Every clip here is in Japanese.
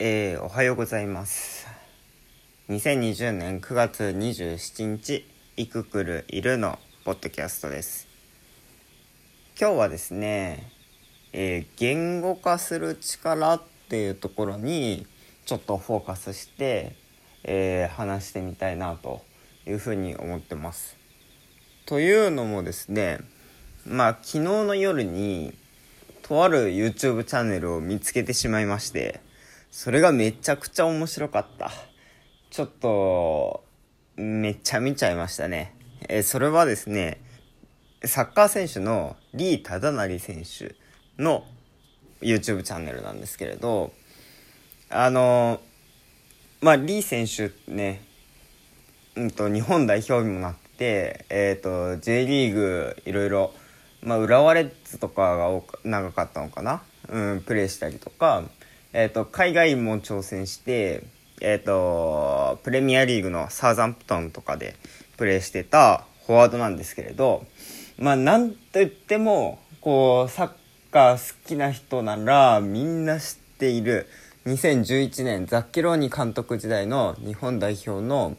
えー、おはようございます。2020年9月27日いくくるいるのポッドキャストです。今日はですね、えー、言語化する力っていうところにちょっとフォーカスして、えー、話してみたいなというふうに思ってます。というのもですねまあ昨日の夜にとある YouTube チャンネルを見つけてしまいましてそれがめちゃくちゃ面白かった。ちょっと、めっちゃ見ちゃいましたね。えそれはですね、サッカー選手のリー・タダナリ選手の YouTube チャンネルなんですけれど、あの、まあ、リー選手ね、うんと、日本代表にもなって、えっ、ー、と、J リーグ、いろいろ、まあ、浦和レッズとかが長かったのかな？うん、プレーしたりとか、えっ、ー、と、海外も挑戦して、えっ、ー、と、プレミアリーグのサーザンプトンとかでプレーしてたフォワードなんですけれど、まあ、なんと言っても、こう、サッカー好きな人ならみんな知っている2011年ザッケローニ監督時代の日本代表の、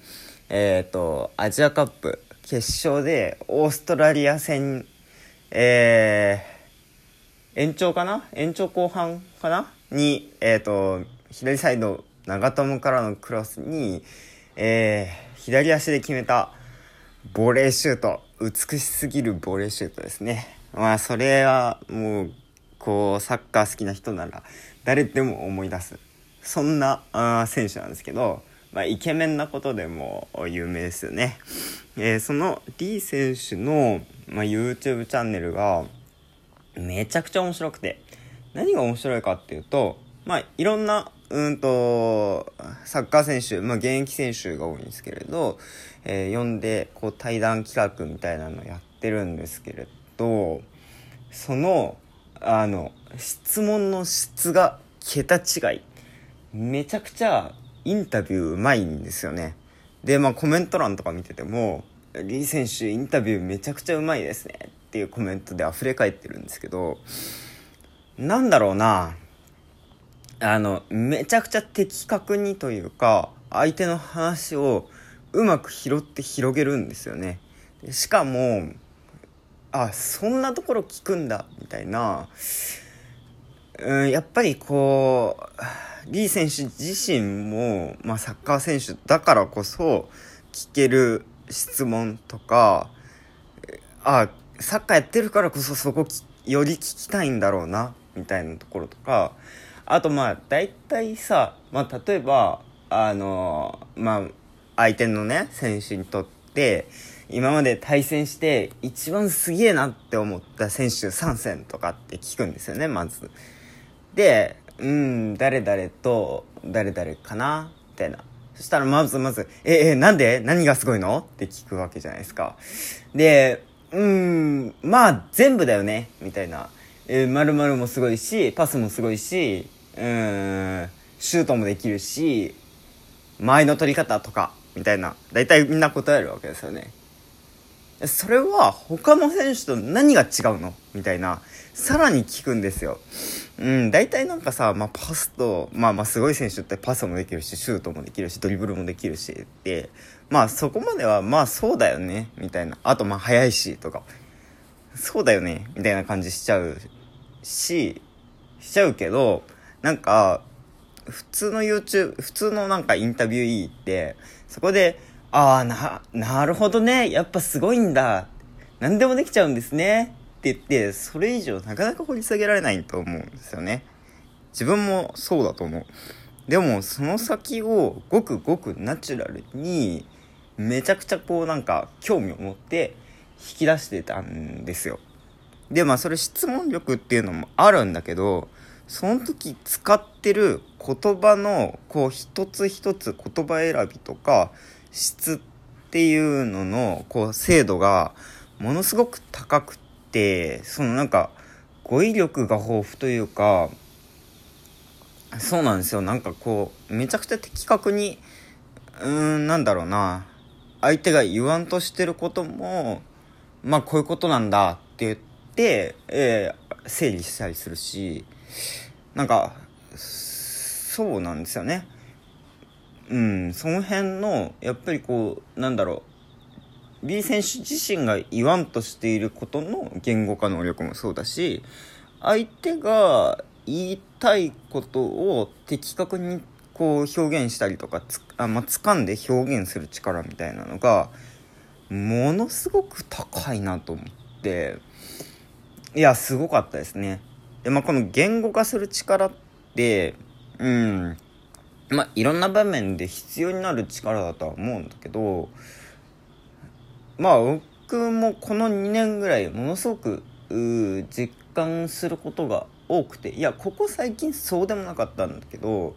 えっ、ー、と、アジアカップ決勝でオーストラリア戦、えー、延長かな？延長後半かな？に、えっ、ー、と、左サイド、長友からのクロスに、えー、左足で決めたボレーシュート。美しすぎるボレーシュートですね。まあ、それはもう、こう、サッカー好きな人なら、誰でも思い出す。そんなあ選手なんですけど、まあ、イケメンなことでも有名ですよね。えー、そのリー選手の、まあ、YouTube チャンネルがめちゃくちゃ面白くて、何が面白いかっていうと、まあ、いろんな、うんと、サッカー選手、まあ、現役選手が多いんですけれど、えー、呼んで、こう、対談企画みたいなのやってるんですけれど、その、あの、質問の質が桁違い。めちゃくちゃインタビューうまいんですよね。で、まあコメント欄とか見てても、リー選手インタビューめちゃくちゃうまいですねっていうコメントで溢れ返ってるんですけど、なんだろうな。あの、めちゃくちゃ的確にというか、相手の話をうまく拾って広げるんですよね。しかも、あ、そんなところ聞くんだ、みたいな。うん、やっぱりこう、リー選手自身も、まあ、サッカー選手だからこそ聞ける質問とか、あ、サッカーやってるからこそそこより聞きたいんだろうなみたいなところとかあとまあ大体さ、まあ、例えばあのまあ相手のね選手にとって今まで対戦して一番すげえなって思った選手3戦とかって聞くんですよねまず。でうん誰々と誰々かなみたいな。そしたらまずまず、え、え、なんで？何がすごいの？って聞くわけじゃないですか。で、うん、まあ全部だよね、みたいな。えー、〇〇もすごいし、パスもすごいし、うん、シュートもできるし、前の取り方とか、みたいな、大体みんな答えるわけですよね。それは他の選手と何が違うの？みたいな、さらに聞くんですよ。うん、大体なんかさ、まあパスと、まあまあすごい選手ってパスもできるし、シュートもできるし、ドリブルもできるしって、まあそこまではまあそうだよね、みたいな。あとまあ速いし、とか。そうだよね、みたいな感じしちゃうし、しちゃうけど、なんか、普通の YouTube、普通のなんかインタビューーって、そこで、ああ、な、なるほどね、やっぱすごいんだ。何でもできちゃうんですね。って言って、それ以上なかなか掘り下げられないと思うんですよね。自分もそうだと思う。でも、その先をごくごくナチュラルに、めちゃくちゃこうなんか興味を持って引き出してたんですよ。で、まあそれ質問力っていうのもあるんだけど、その時使ってる言葉のこう一つ一つ言葉選びとか質っていうののこう精度がものすごく高くて、そのなんか語彙力が豊富というか、そうなんですよ。なんかこう、めちゃくちゃ的確に、うーん、なんだろうな。相手が言わんとしてることも、まあこういうことなんだって言って、えー、整理したりするし、なんか、そうなんですよね。うんその辺のやっぱりこうなんだろう B 選手自身が言わんとしていることの言語化能力もそうだし相手が言いたいことを的確にこう表現したりとかつあ、まあ、掴んで表現する力みたいなのがものすごく高いなと思って。いやすごかったですね。で、まあ、この言語化する力ってうん。まあいろんな場面で必要になる力だとは思うんだけどまあ僕もこの2年ぐらいものすごく実感することが多くていやここ最近そうでもなかったんだけど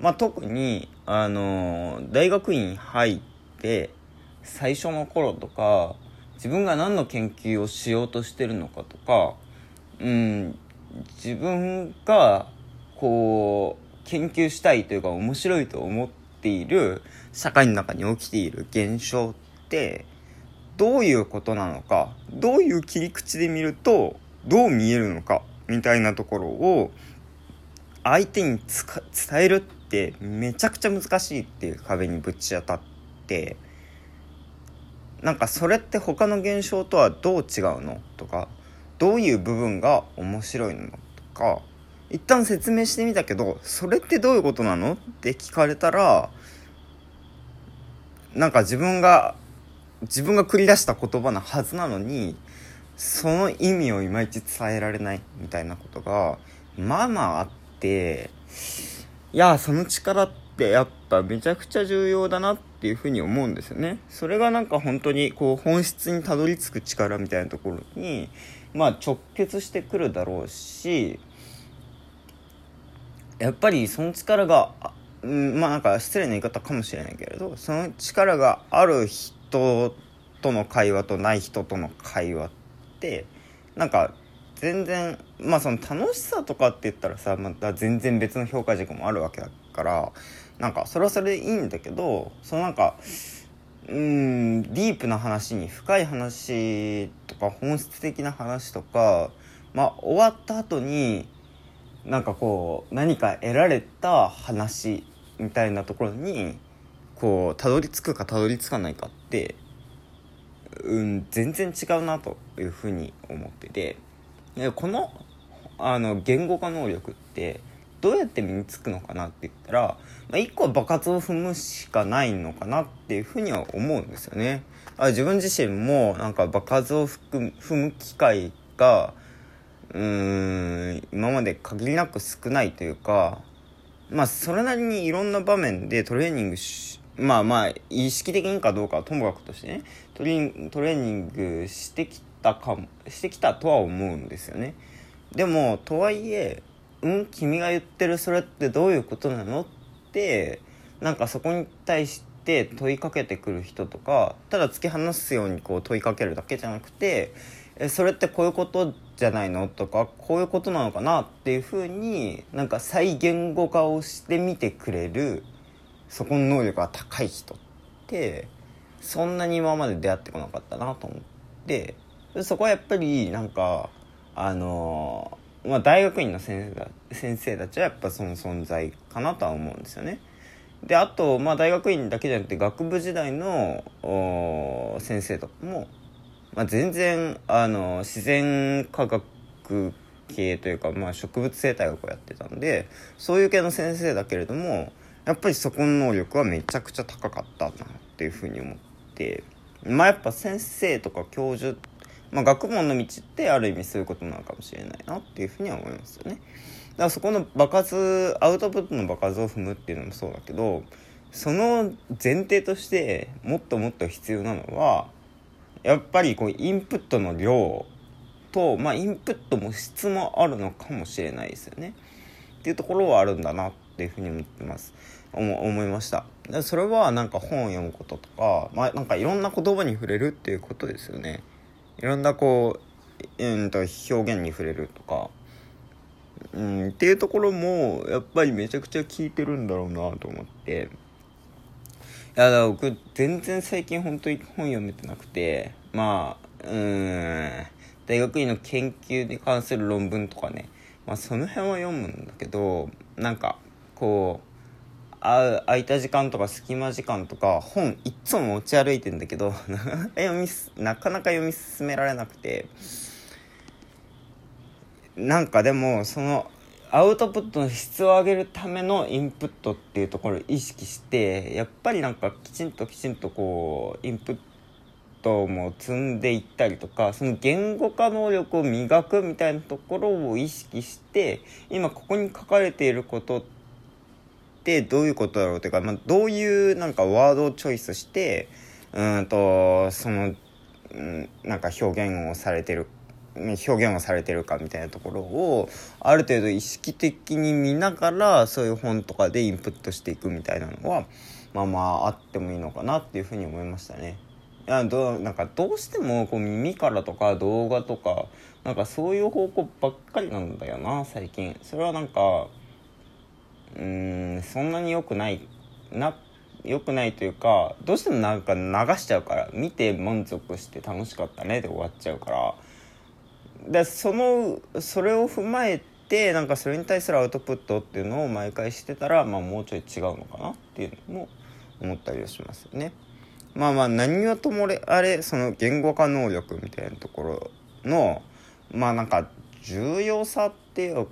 まあ特にあの大学院入って最初の頃とか自分が何の研究をしようとしてるのかとかうん自分がこう研究したいというか面白いと思っている社会の中に起きている現象ってどういうことなのかどういう切り口で見るとどう見えるのかみたいなところを相手に伝えるってめちゃくちゃ難しいっていう壁にぶち当たってなんかそれって他の現象とはどう違うのとかどういう部分が面白いのとか一旦説明してみたけどそれってどういうことなのって聞かれたらなんか自分が自分が繰り出した言葉なはずなのにその意味をいまいち伝えられないみたいなことがまあまああっていやその力ってやっぱめちゃくちゃ重要だなっていうふうに思うんですよね。それがなんか本当にこう本質にたどり着く力みたいなところにまあ直結してくるだろうしやっぱりその力がうんまあなんか失礼な言い方かもしれないけれどその力がある人との会話とない人との会話ってなんか全然まあその楽しさとかって言ったらさまた全然別の評価軸もあるわけだからなんかそれはそれでいいんだけどそのなんかうんディープな話に深い話とか本質的な話とかまあ終わった後になんかこう何か得られた話みたいなところにこうたどり着くかたどり着かないかってうん全然違うなというふうに思ってて。このあの言語化能力ってどうやって身につくのかなって言ったら、まあ、1個は爆発を踏むしかないのかなっていうふうには思うんですよね。あ自分自身もなんか爆発を踏む機会がうーん今まで限りなく少ないというかまあそれなりにいろんな場面でトレーニングしまあまあ意識的にかどうかはともかくとしてねトレトレーニングしてきたかもしてきたとは思うんですよねでもとはいえ「うん君が言ってるそれってどういうことなの?」ってなんかそこに対して問いかけてくる人とかただ突き放すようにこう問いかけるだけじゃなくて「えそれってこういうことじゃないの?」とか「こういうことなのかな?」っていうふうになんか再言語化をしてみてくれるそこの能力が高い人ってそんなに今まで出会ってこなかったなと思ってそこはやっぱりなんかあのまあ、大学院の先生だ先生たちはやっぱその存在かなとは思うんですよね。であと、まあ、大学院だけじゃなくて学部時代の先生とかも、まあ、全然あの自然科学系というか、まあ、植物生態学をやってたんでそういう系の先生だけれどもやっぱりそこの能力はめちゃくちゃ高かったなっていうふうに思ってまあやっぱ先生とか教授まあ、学問の道ってある意味そういうことなのかもしれないなっていうふうには思いますよね。だからそこの爆発アウトプットの爆発を踏むっていうのもそうだけどその前提としてもっともっと必要なのはやっぱりこうインプットの量とまあインプットも質もあるのかもしれないですよね。っていうところはあるんだなっていうふうに思ってます思いましたそれはなんか本を読むこととか、まあ、なんかいろんな言葉に触れるっていうことですよねいろんなこう、うんと表現に触れるとか、うん、っていうところもやっぱりめちゃくちゃ効いてるんだろうなと思って。いやだから僕全然最近本当に本読めてなくてまあうん大学院の研究に関する論文とかねまあその辺は読むんだけどなんかこうあ空いた時間とか隙間時間とか本いっつも持ち歩いてんだけど 読みなかなか読み進められなくて。なんかでもそのアウトプットの質を上げるためのインプットっていうところを意識してやっぱりなんかきちんときちんとこうインプットも積んでいったりとかその言語化能力を磨くみたいなところを意識して今ここに書かれていることってどういうことだろうというか、まあ、どういうなんかワードをチョイスしてうんとその、うん、なんか表現をされてる表現をされてるかみたいなところをある程度意識的に見ながらそういう本とかでインプットしていくみたいなのはまあまああってもいいのかなっていうふうに思いましたね。いやどなんかどうしてもこう耳からとか動画とかなんかそういう方向ばっかりなんだよな最近それはなんかうんそんなに良くないな良くないというかどうしてもなんか流しちゃうから見て満足して楽しかったねで終わっちゃうからでそのそれを踏まえてなんかそれに対するアウトプットっていうのを毎回してたら、まあ、もうちょい違うのかなっていうのも思ったりはしますよね。まあまあ何はともれあれその言語化能力みたいなところのまあなんか重要さっていう